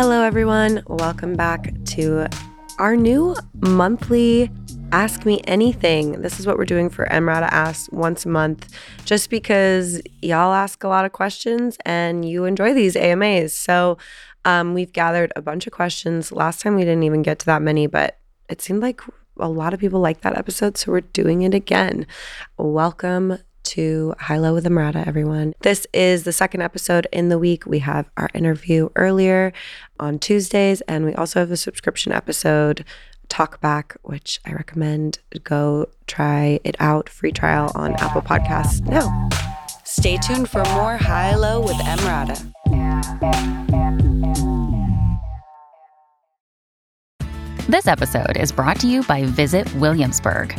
Hello, everyone. Welcome back to our new monthly Ask Me Anything. This is what we're doing for Emrata Ask once a month, just because y'all ask a lot of questions and you enjoy these AMAs. So um, we've gathered a bunch of questions. Last time we didn't even get to that many, but it seemed like a lot of people liked that episode, so we're doing it again. Welcome to High Low with Emrata, everyone. This is the second episode in the week. We have our interview earlier on Tuesdays, and we also have a subscription episode, Talk Back, which I recommend go try it out. Free trial on Apple Podcasts now. Stay tuned for more High Low with Emrata. This episode is brought to you by Visit Williamsburg.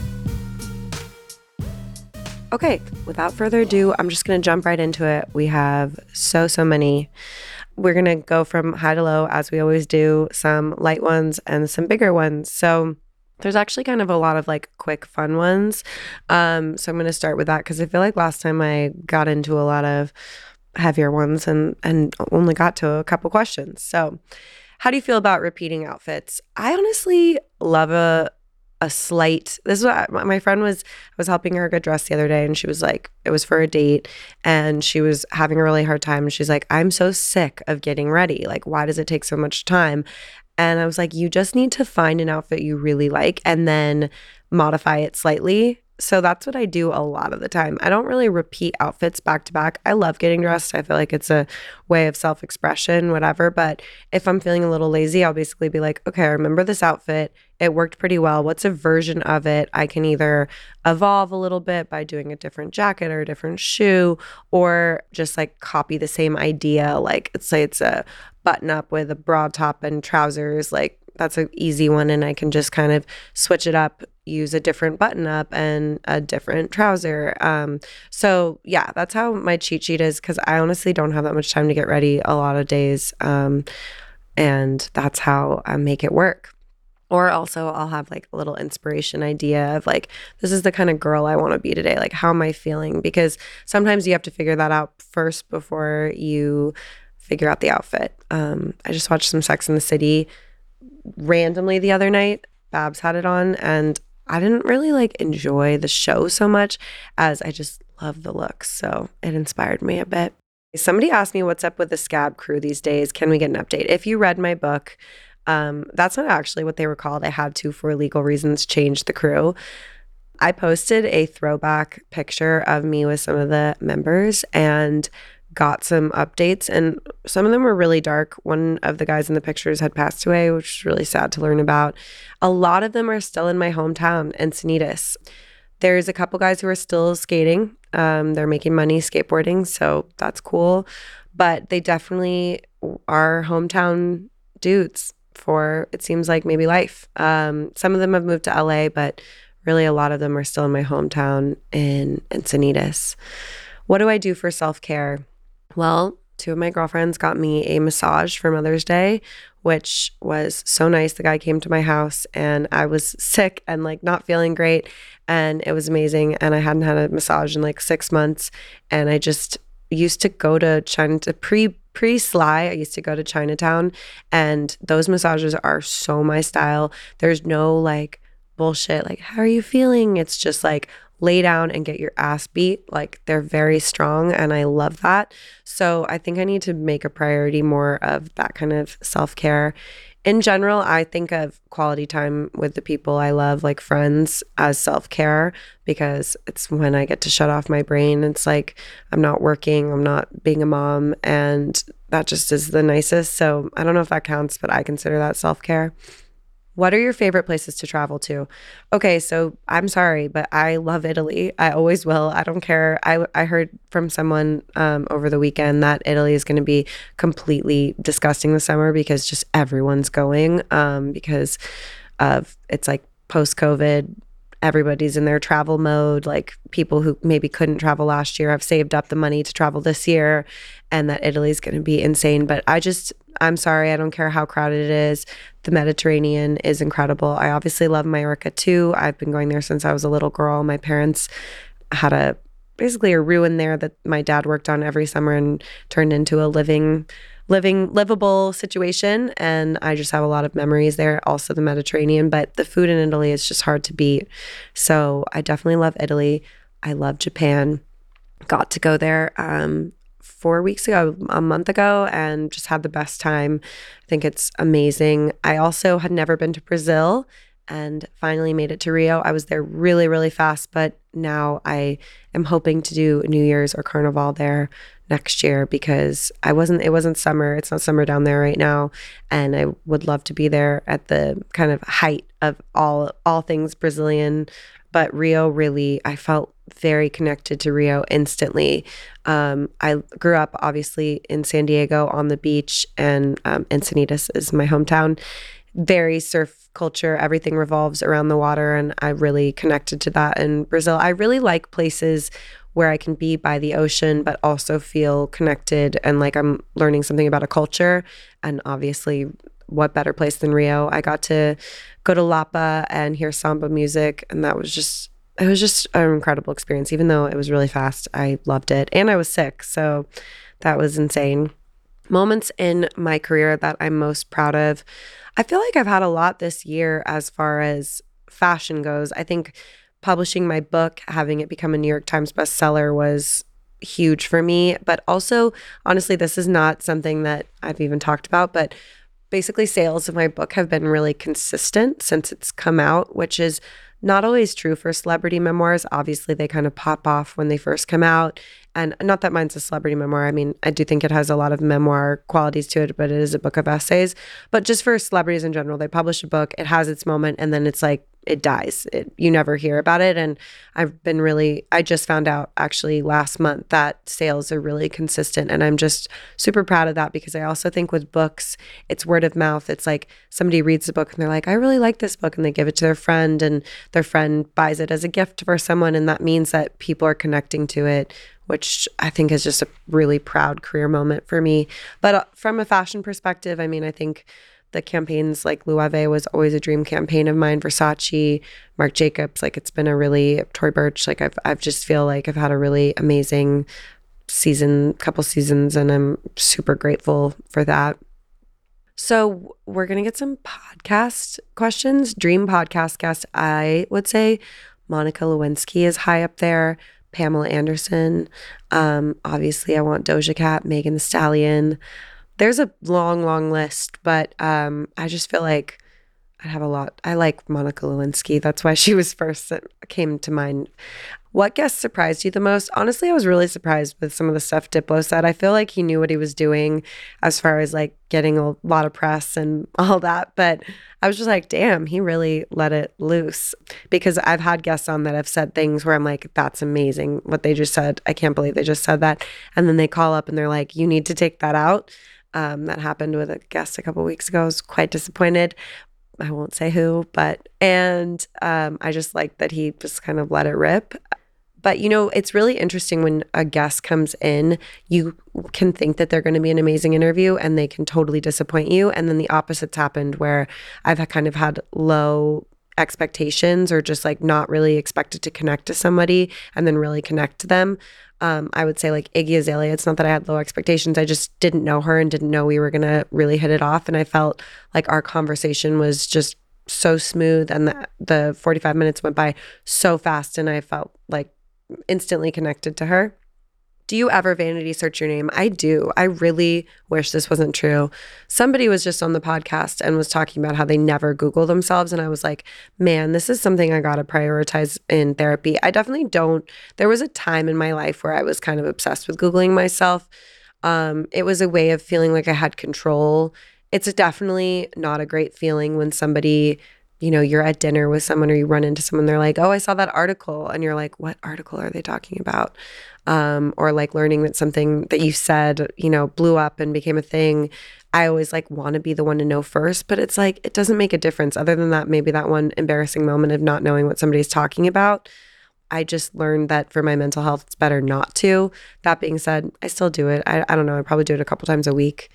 Okay, without further ado, I'm just going to jump right into it. We have so, so many. We're going to go from high to low as we always do, some light ones and some bigger ones. So, there's actually kind of a lot of like quick fun ones. Um, so I'm going to start with that because I feel like last time I got into a lot of heavier ones and and only got to a couple questions. So, how do you feel about repeating outfits? I honestly love a a slight this is what my friend was I was helping her get dressed the other day and she was like it was for a date and she was having a really hard time. And she's like I'm so sick of getting ready. Like why does it take so much time? And I was like you just need to find an outfit you really like and then modify it slightly so that's what I do a lot of the time. I don't really repeat outfits back to back. I love getting dressed. I feel like it's a way of self expression, whatever. But if I'm feeling a little lazy, I'll basically be like, okay, I remember this outfit. It worked pretty well. What's a version of it? I can either evolve a little bit by doing a different jacket or a different shoe, or just like copy the same idea. Like, let's say it's a button up with a broad top and trousers. Like, that's an easy one and I can just kind of switch it up use a different button up and a different trouser. Um, so yeah, that's how my cheat sheet is because I honestly don't have that much time to get ready a lot of days. Um, and that's how I make it work. Or also, I'll have like a little inspiration idea of like, this is the kind of girl I want to be today. Like, how am I feeling? Because sometimes you have to figure that out first before you figure out the outfit. Um, I just watched some Sex in the City randomly the other night. Babs had it on, and I didn't really like enjoy the show so much as I just love the looks. So it inspired me a bit. Somebody asked me what's up with the scab crew these days. Can we get an update? If you read my book, um, that's not actually what they were called. I had to, for legal reasons, change the crew. I posted a throwback picture of me with some of the members, and got some updates and some of them were really dark. One of the guys in the pictures had passed away, which is really sad to learn about. A lot of them are still in my hometown, Encinitas. There's a couple guys who are still skating. Um, they're making money skateboarding, so that's cool. But they definitely are hometown dudes for it seems like maybe life. Um, some of them have moved to LA, but really a lot of them are still in my hometown in Encinitas. What do I do for self care? Well, two of my girlfriends got me a massage for Mother's Day, which was so nice. The guy came to my house and I was sick and like not feeling great. And it was amazing. And I hadn't had a massage in like six months. And I just used to go to China to pre pre Sly. I used to go to Chinatown and those massages are so my style. There's no like bullshit like how are you feeling? It's just like lay down and get your ass beat. Like they're very strong and I love that. So I think I need to make a priority more of that kind of self care. In general, I think of quality time with the people I love, like friends, as self care because it's when I get to shut off my brain. It's like I'm not working, I'm not being a mom, and that just is the nicest. So I don't know if that counts, but I consider that self care. What are your favorite places to travel to? Okay, so I'm sorry, but I love Italy. I always will. I don't care. I, I heard from someone um, over the weekend that Italy is going to be completely disgusting this summer because just everyone's going um, because of it's like post COVID everybody's in their travel mode like people who maybe couldn't travel last year have saved up the money to travel this year and that italy's going to be insane but i just i'm sorry i don't care how crowded it is. The mediterranean is incredible. I obviously love majorca too. I've been going there since i was a little girl. My parents had a basically a ruin there that my dad worked on every summer and turned into a living living livable situation. And I just have a lot of memories there also the Mediterranean but the food in Italy is just hard to beat. So I definitely love Italy. I love Japan. Got to go there. Um, four weeks ago a month ago and just had the best time. I think it's amazing. I also had never been to Brazil and finally made it to Rio. I was there really really fast but now I am hoping to do New Year's or Carnival there next year because I wasn't it wasn't summer. It's not summer down there right now and I would love to be there at the kind of height of all all things Brazilian. But Rio really I felt very connected to Rio instantly um, I grew up obviously in San Diego on the beach and um, Encinitas is my hometown very surf culture everything revolves around the water and I really connected to that in Brazil I really like places where I can be by the ocean, but also feel connected and like I'm learning something about a culture. And obviously, what better place than Rio? I got to go to Lapa and hear samba music, and that was just it was just an incredible experience. Even though it was really fast, I loved it, and I was sick, so that was insane. Moments in my career that I'm most proud of. I feel like I've had a lot this year as far as fashion goes. I think publishing my book, having it become a New York Times bestseller was huge for me. But also, honestly, this is not something that I've even talked about, but basically, sales of my book have been really consistent since it's come out, which is not always true for celebrity memoirs. Obviously, they kind of pop off when they first come out. And not that mine's a celebrity memoir. I mean, I do think it has a lot of memoir qualities to it, but it is a book of essays. But just for celebrities in general, they publish a book, it has its moment, and then it's like it dies. It, you never hear about it. And I've been really, I just found out actually last month that sales are really consistent. And I'm just super proud of that because I also think with books, it's word of mouth. It's like somebody reads the book and they're like, I really like this book. And they give it to their friend and their friend buys it as a gift for someone. And that means that people are connecting to it. Which I think is just a really proud career moment for me. But uh, from a fashion perspective, I mean, I think the campaigns like Loewe was always a dream campaign of mine. Versace, Marc Jacobs, like it's been a really Tory Burch. Like I've I've just feel like I've had a really amazing season, couple seasons, and I'm super grateful for that. So we're gonna get some podcast questions. Dream podcast guest, I would say Monica Lewinsky is high up there. Pamela Anderson. Um, obviously, I want Doja Cat, Megan Thee Stallion there's a long, long list, but um, I just feel like I have a lot. I like Monica Lewinsky. That's why she was first that came to mind. What guest surprised you the most? Honestly, I was really surprised with some of the stuff Diplo said. I feel like he knew what he was doing as far as like getting a lot of press and all that. But I was just like, damn, he really let it loose. Because I've had guests on that have said things where I'm like, that's amazing what they just said. I can't believe they just said that. And then they call up and they're like, you need to take that out. Um, that happened with a guest a couple weeks ago. I was quite disappointed. I won't say who, but and um, I just like that he just kind of let it rip. But you know, it's really interesting when a guest comes in, you can think that they're going to be an amazing interview and they can totally disappoint you. And then the opposite's happened where I've kind of had low expectations or just like not really expected to connect to somebody and then really connect to them um, I would say like Iggy Azalea. It's not that I had low expectations. I just didn't know her and didn't know we were gonna really hit it off. And I felt like our conversation was just so smooth, and the the forty five minutes went by so fast, and I felt like instantly connected to her. Do you ever vanity search your name? I do. I really wish this wasn't true. Somebody was just on the podcast and was talking about how they never Google themselves. And I was like, man, this is something I got to prioritize in therapy. I definitely don't. There was a time in my life where I was kind of obsessed with Googling myself. Um, it was a way of feeling like I had control it's definitely not a great feeling when somebody you know, you're at dinner with someone or you run into someone, they're like, oh, I saw that article. And you're like, what article are they talking about? Um, or like learning that something that you said, you know, blew up and became a thing. I always like want to be the one to know first, but it's like, it doesn't make a difference. Other than that, maybe that one embarrassing moment of not knowing what somebody's talking about. I just learned that for my mental health, it's better not to. That being said, I still do it. I, I don't know. I probably do it a couple times a week,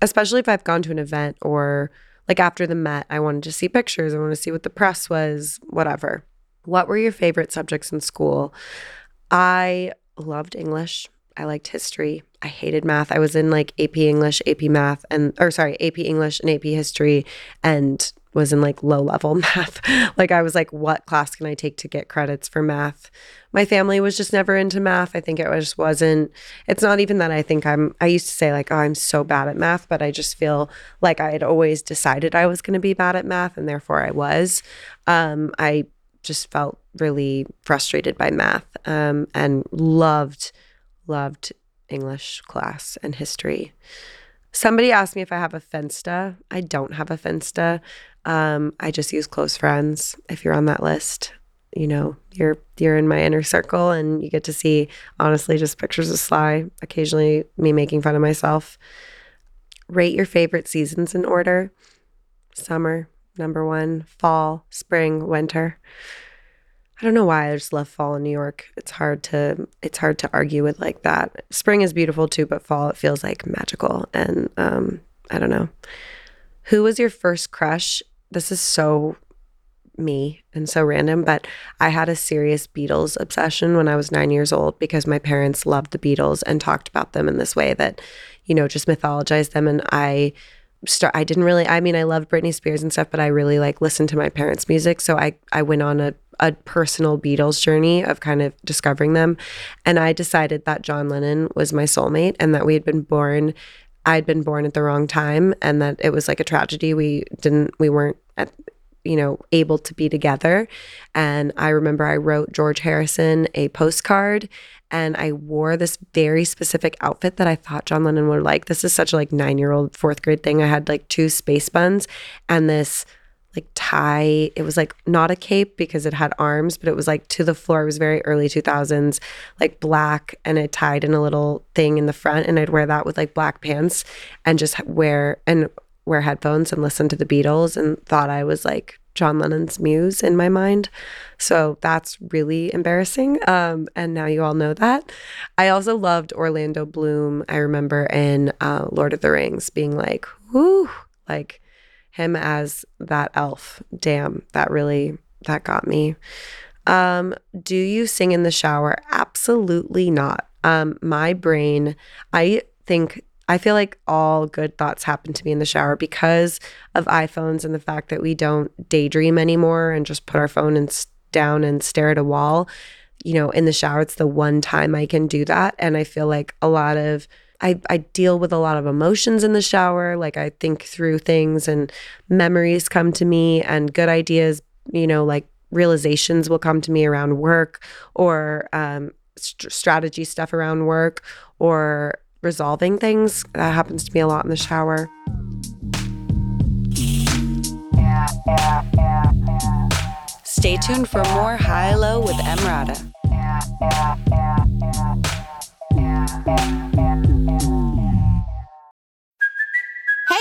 especially if I've gone to an event or like after the Met, I wanted to see pictures. I want to see what the press was, whatever. What were your favorite subjects in school? I loved English. I liked history. I hated math. I was in like AP English, AP math, and or sorry, AP English and AP history, and was in like low level math. like I was like, what class can I take to get credits for math? My family was just never into math. I think it just wasn't. It's not even that I think I'm. I used to say like, oh, I'm so bad at math, but I just feel like I had always decided I was going to be bad at math, and therefore I was. Um, I just felt really frustrated by math um, and loved loved English class and history. Somebody asked me if I have a Finsta. I don't have a Finsta. Um, I just use close friends. If you're on that list, you know, you're you're in my inner circle and you get to see honestly just pictures of Sly, occasionally me making fun of myself. Rate your favorite seasons in order. Summer, number 1, fall, spring, winter. I don't know why I just love fall in New York. It's hard to it's hard to argue with like that. Spring is beautiful too, but fall it feels like magical and um I don't know. Who was your first crush? This is so me and so random, but I had a serious Beatles obsession when I was 9 years old because my parents loved the Beatles and talked about them in this way that you know, just mythologized them and I start I didn't really I mean I loved Britney Spears and stuff, but I really like listened to my parents' music, so I I went on a a personal Beatles journey of kind of discovering them. And I decided that John Lennon was my soulmate and that we had been born, I'd been born at the wrong time and that it was like a tragedy. We didn't, we weren't at, you know, able to be together. And I remember I wrote George Harrison a postcard and I wore this very specific outfit that I thought John Lennon would like. This is such a like nine year old fourth grade thing. I had like two space buns and this like tie. It was like not a cape because it had arms, but it was like to the floor. It was very early 2000s, like black, and it tied in a little thing in the front. And I'd wear that with like black pants and just wear and wear headphones and listen to the Beatles and thought I was like John Lennon's muse in my mind. So that's really embarrassing. Um, and now you all know that. I also loved Orlando Bloom. I remember in uh, Lord of the Rings being like, whoo, like him as that elf. Damn, that really that got me. Um, do you sing in the shower? Absolutely not. Um, my brain, I think I feel like all good thoughts happen to me in the shower because of iPhones and the fact that we don't daydream anymore and just put our phone and down and stare at a wall. You know, in the shower, it's the one time I can do that. And I feel like a lot of I, I deal with a lot of emotions in the shower. Like I think through things and memories come to me and good ideas, you know, like realizations will come to me around work or um, st- strategy stuff around work or resolving things. That happens to me a lot in the shower. Stay tuned for more High Low with Emrata.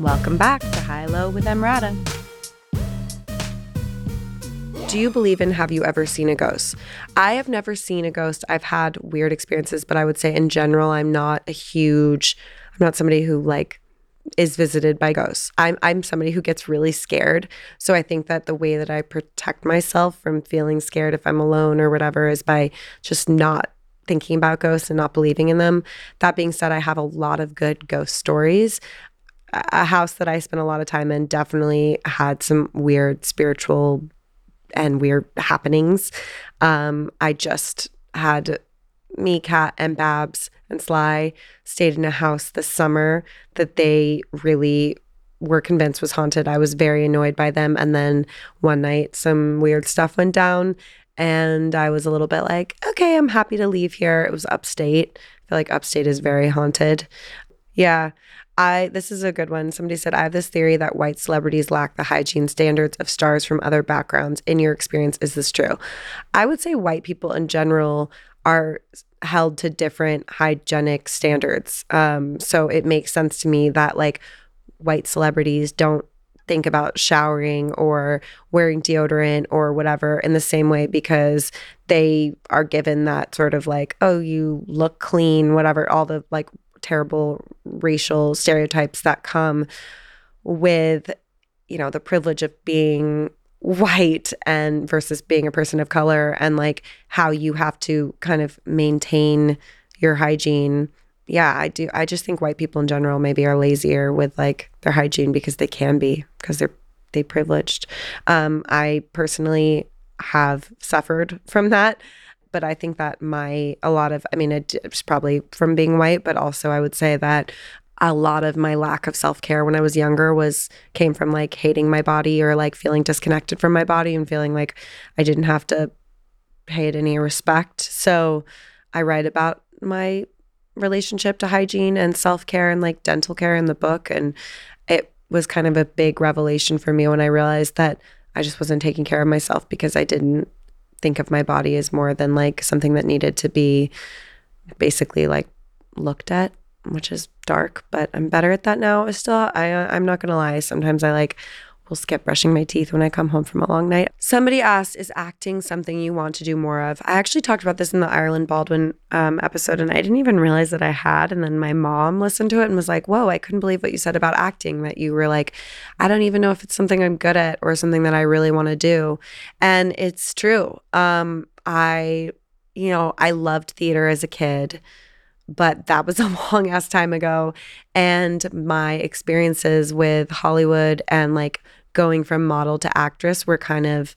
Welcome back to High Low with Emrata. Do you believe in have you ever seen a ghost? I have never seen a ghost. I've had weird experiences, but I would say in general, I'm not a huge, I'm not somebody who like is visited by ghosts. I'm I'm somebody who gets really scared. So I think that the way that I protect myself from feeling scared if I'm alone or whatever is by just not thinking about ghosts and not believing in them. That being said, I have a lot of good ghost stories. A house that I spent a lot of time in definitely had some weird spiritual and weird happenings. Um, I just had me, Kat, and Babs and Sly stayed in a house this summer that they really were convinced was haunted. I was very annoyed by them. And then one night, some weird stuff went down, and I was a little bit like, okay, I'm happy to leave here. It was upstate. I feel like upstate is very haunted. Yeah. I this is a good one. Somebody said I have this theory that white celebrities lack the hygiene standards of stars from other backgrounds. In your experience, is this true? I would say white people in general are held to different hygienic standards. Um, so it makes sense to me that like white celebrities don't think about showering or wearing deodorant or whatever in the same way because they are given that sort of like, oh, you look clean, whatever, all the like terrible racial stereotypes that come with, you know, the privilege of being white and versus being a person of color and like how you have to kind of maintain your hygiene. Yeah, I do. I just think white people in general maybe are lazier with like their hygiene because they can be because they're they privileged. Um, I personally have suffered from that, but I think that my a lot of I mean it's probably from being white, but also I would say that a lot of my lack of self-care when I was younger was came from like hating my body or like feeling disconnected from my body and feeling like I didn't have to pay it any respect. So I write about my relationship to hygiene and self-care and like dental care in the book and it was kind of a big revelation for me when I realized that I just wasn't taking care of myself because I didn't think of my body as more than like something that needed to be basically like looked at which is dark, but I'm better at that now. I still, I, uh, I'm not gonna lie. Sometimes I like will skip brushing my teeth when I come home from a long night. Somebody asked, "Is acting something you want to do more of?" I actually talked about this in the Ireland Baldwin um, episode, and I didn't even realize that I had. And then my mom listened to it and was like, "Whoa, I couldn't believe what you said about acting. That you were like, I don't even know if it's something I'm good at or something that I really want to do." And it's true. Um, I, you know, I loved theater as a kid but that was a long ass time ago. And my experiences with Hollywood and like going from model to actress were kind of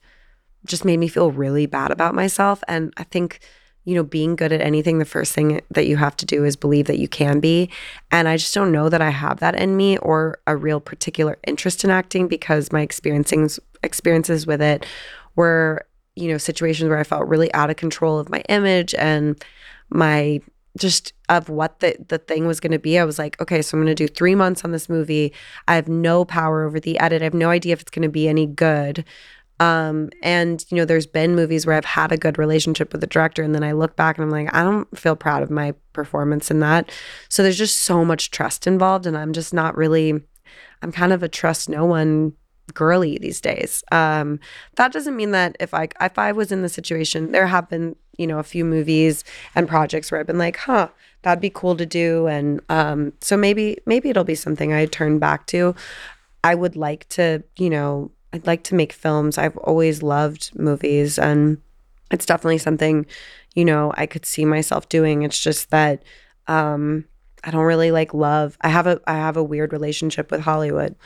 just made me feel really bad about myself. And I think, you know, being good at anything, the first thing that you have to do is believe that you can be. And I just don't know that I have that in me or a real particular interest in acting because my experiencings experiences with it were, you know, situations where I felt really out of control of my image and my just of what the the thing was going to be. I was like, okay, so I'm going to do 3 months on this movie. I have no power over the edit. I have no idea if it's going to be any good. Um, and you know, there's been movies where I've had a good relationship with the director, and then I look back and I'm like, I don't feel proud of my performance in that. So there's just so much trust involved, and I'm just not really. I'm kind of a trust no one girly these days. Um, that doesn't mean that if I if I was in the situation, there have been you know a few movies and projects where I've been like, huh, that'd be cool to do, and um, so maybe maybe it'll be something I turn back to. I would like to, you know, I'd like to make films. I've always loved movies, and it's definitely something, you know, I could see myself doing. It's just that. Um, I don't really like love. I have a I have a weird relationship with Hollywood.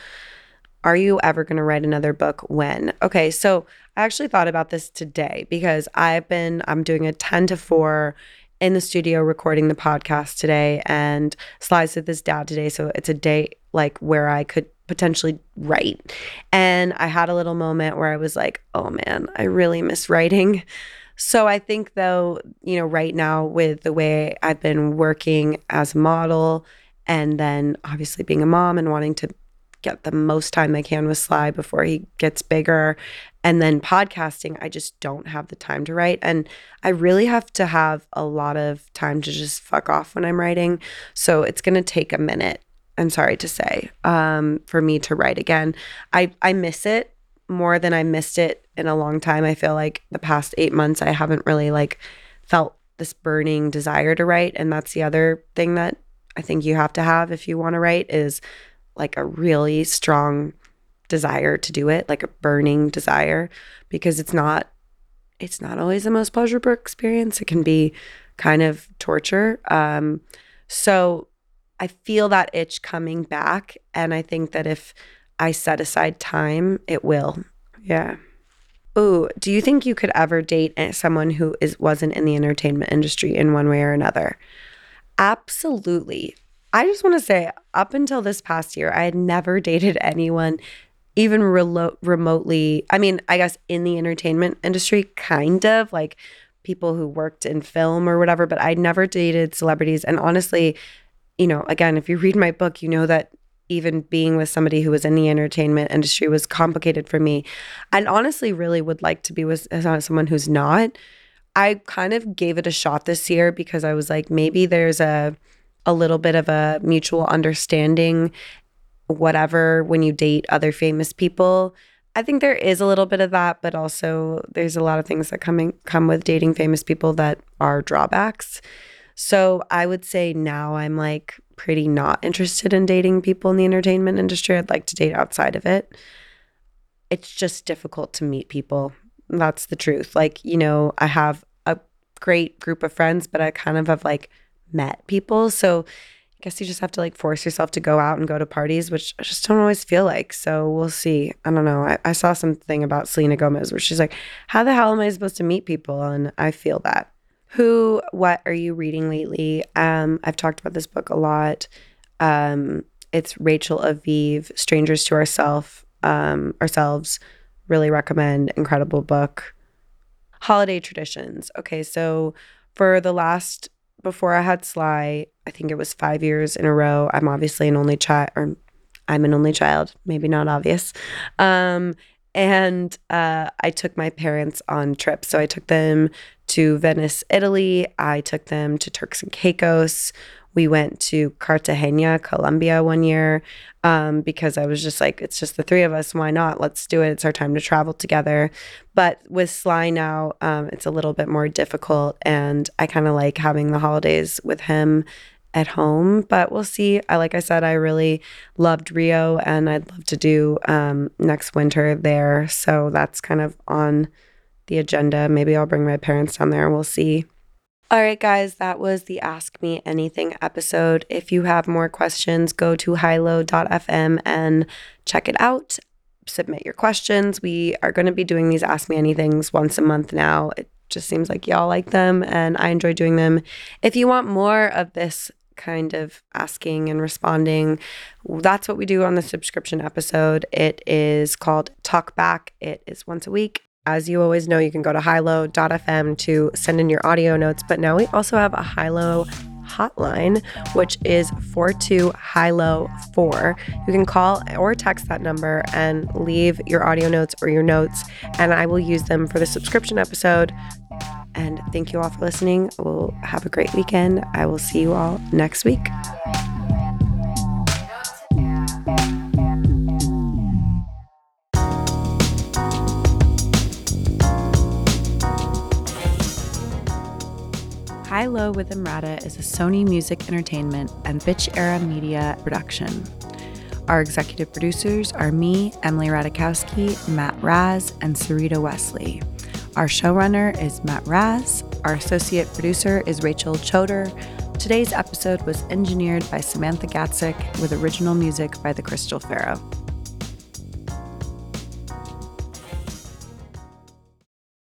Are you ever going to write another book? When? Okay, so I actually thought about this today because I've been, I'm doing a 10 to 4 in the studio recording the podcast today and slides with his dad today. So it's a day like where I could potentially write. And I had a little moment where I was like, oh man, I really miss writing. So I think though, you know, right now with the way I've been working as a model and then obviously being a mom and wanting to get the most time I can with Sly before he gets bigger. And then podcasting, I just don't have the time to write. And I really have to have a lot of time to just fuck off when I'm writing. So it's going to take a minute I'm sorry to say, um, for me to write again. I, I miss it more than I missed it in a long time. I feel like the past eight months, I haven't really like felt this burning desire to write. And that's the other thing that I think you have to have if you want to write is like a really strong desire to do it, like a burning desire, because it's not it's not always the most pleasurable experience. It can be kind of torture. Um, so I feel that itch coming back, and I think that if I set aside time, it will. Yeah. Ooh, do you think you could ever date someone who is wasn't in the entertainment industry in one way or another? Absolutely. I just want to say, up until this past year, I had never dated anyone even remotely. I mean, I guess in the entertainment industry, kind of like people who worked in film or whatever, but I never dated celebrities. And honestly, you know, again, if you read my book, you know that even being with somebody who was in the entertainment industry was complicated for me. I honestly really would like to be with uh, someone who's not. I kind of gave it a shot this year because I was like, maybe there's a a little bit of a mutual understanding, whatever, when you date other famous people. I think there is a little bit of that, but also there's a lot of things that come in, come with dating famous people that are drawbacks. So I would say now I'm like pretty not interested in dating people in the entertainment industry. I'd like to date outside of it. It's just difficult to meet people. That's the truth. Like, you know, I have a great group of friends, but I kind of have like met people. So I guess you just have to like force yourself to go out and go to parties, which I just don't always feel like. So we'll see. I don't know. I, I saw something about Selena Gomez where she's like, How the hell am I supposed to meet people? And I feel that. Who, what are you reading lately? Um, I've talked about this book a lot. Um, it's Rachel Aviv, Strangers to Ourself, um, Ourselves. Really recommend. Incredible book. Holiday traditions. Okay, so for the last before I had Sly, I think it was five years in a row. I'm obviously an only child, or I'm an only child, maybe not obvious. Um, and uh, I took my parents on trips. So I took them to Venice, Italy. I took them to Turks and Caicos. We went to Cartagena, Colombia one year um, because I was just like, it's just the three of us. Why not? Let's do it. It's our time to travel together. But with Sly now, um, it's a little bit more difficult. And I kind of like having the holidays with him at home, but we'll see. I like I said, I really loved Rio, and I'd love to do um, next winter there. So that's kind of on the agenda. Maybe I'll bring my parents down there. We'll see. All right, guys, that was the Ask Me Anything episode. If you have more questions, go to highlow.fm and check it out. Submit your questions. We are going to be doing these Ask Me Anythings once a month now. It just seems like y'all like them and I enjoy doing them. If you want more of this kind of asking and responding, that's what we do on the subscription episode. It is called Talk Back. It is once a week as you always know, you can go to highlow.fm to send in your audio notes. But now we also have a Highlow hotline, which is 42 Highlow 4. You can call or text that number and leave your audio notes or your notes, and I will use them for the subscription episode. And thank you all for listening. We'll have a great weekend. I will see you all next week. Low with Emrata is a Sony Music Entertainment and Bitch Era Media production. Our executive producers are me, Emily Ratajkowski, Matt Raz, and Sarita Wesley. Our showrunner is Matt Raz. Our associate producer is Rachel Choder. Today's episode was engineered by Samantha Gatzik with original music by The Crystal Pharaoh.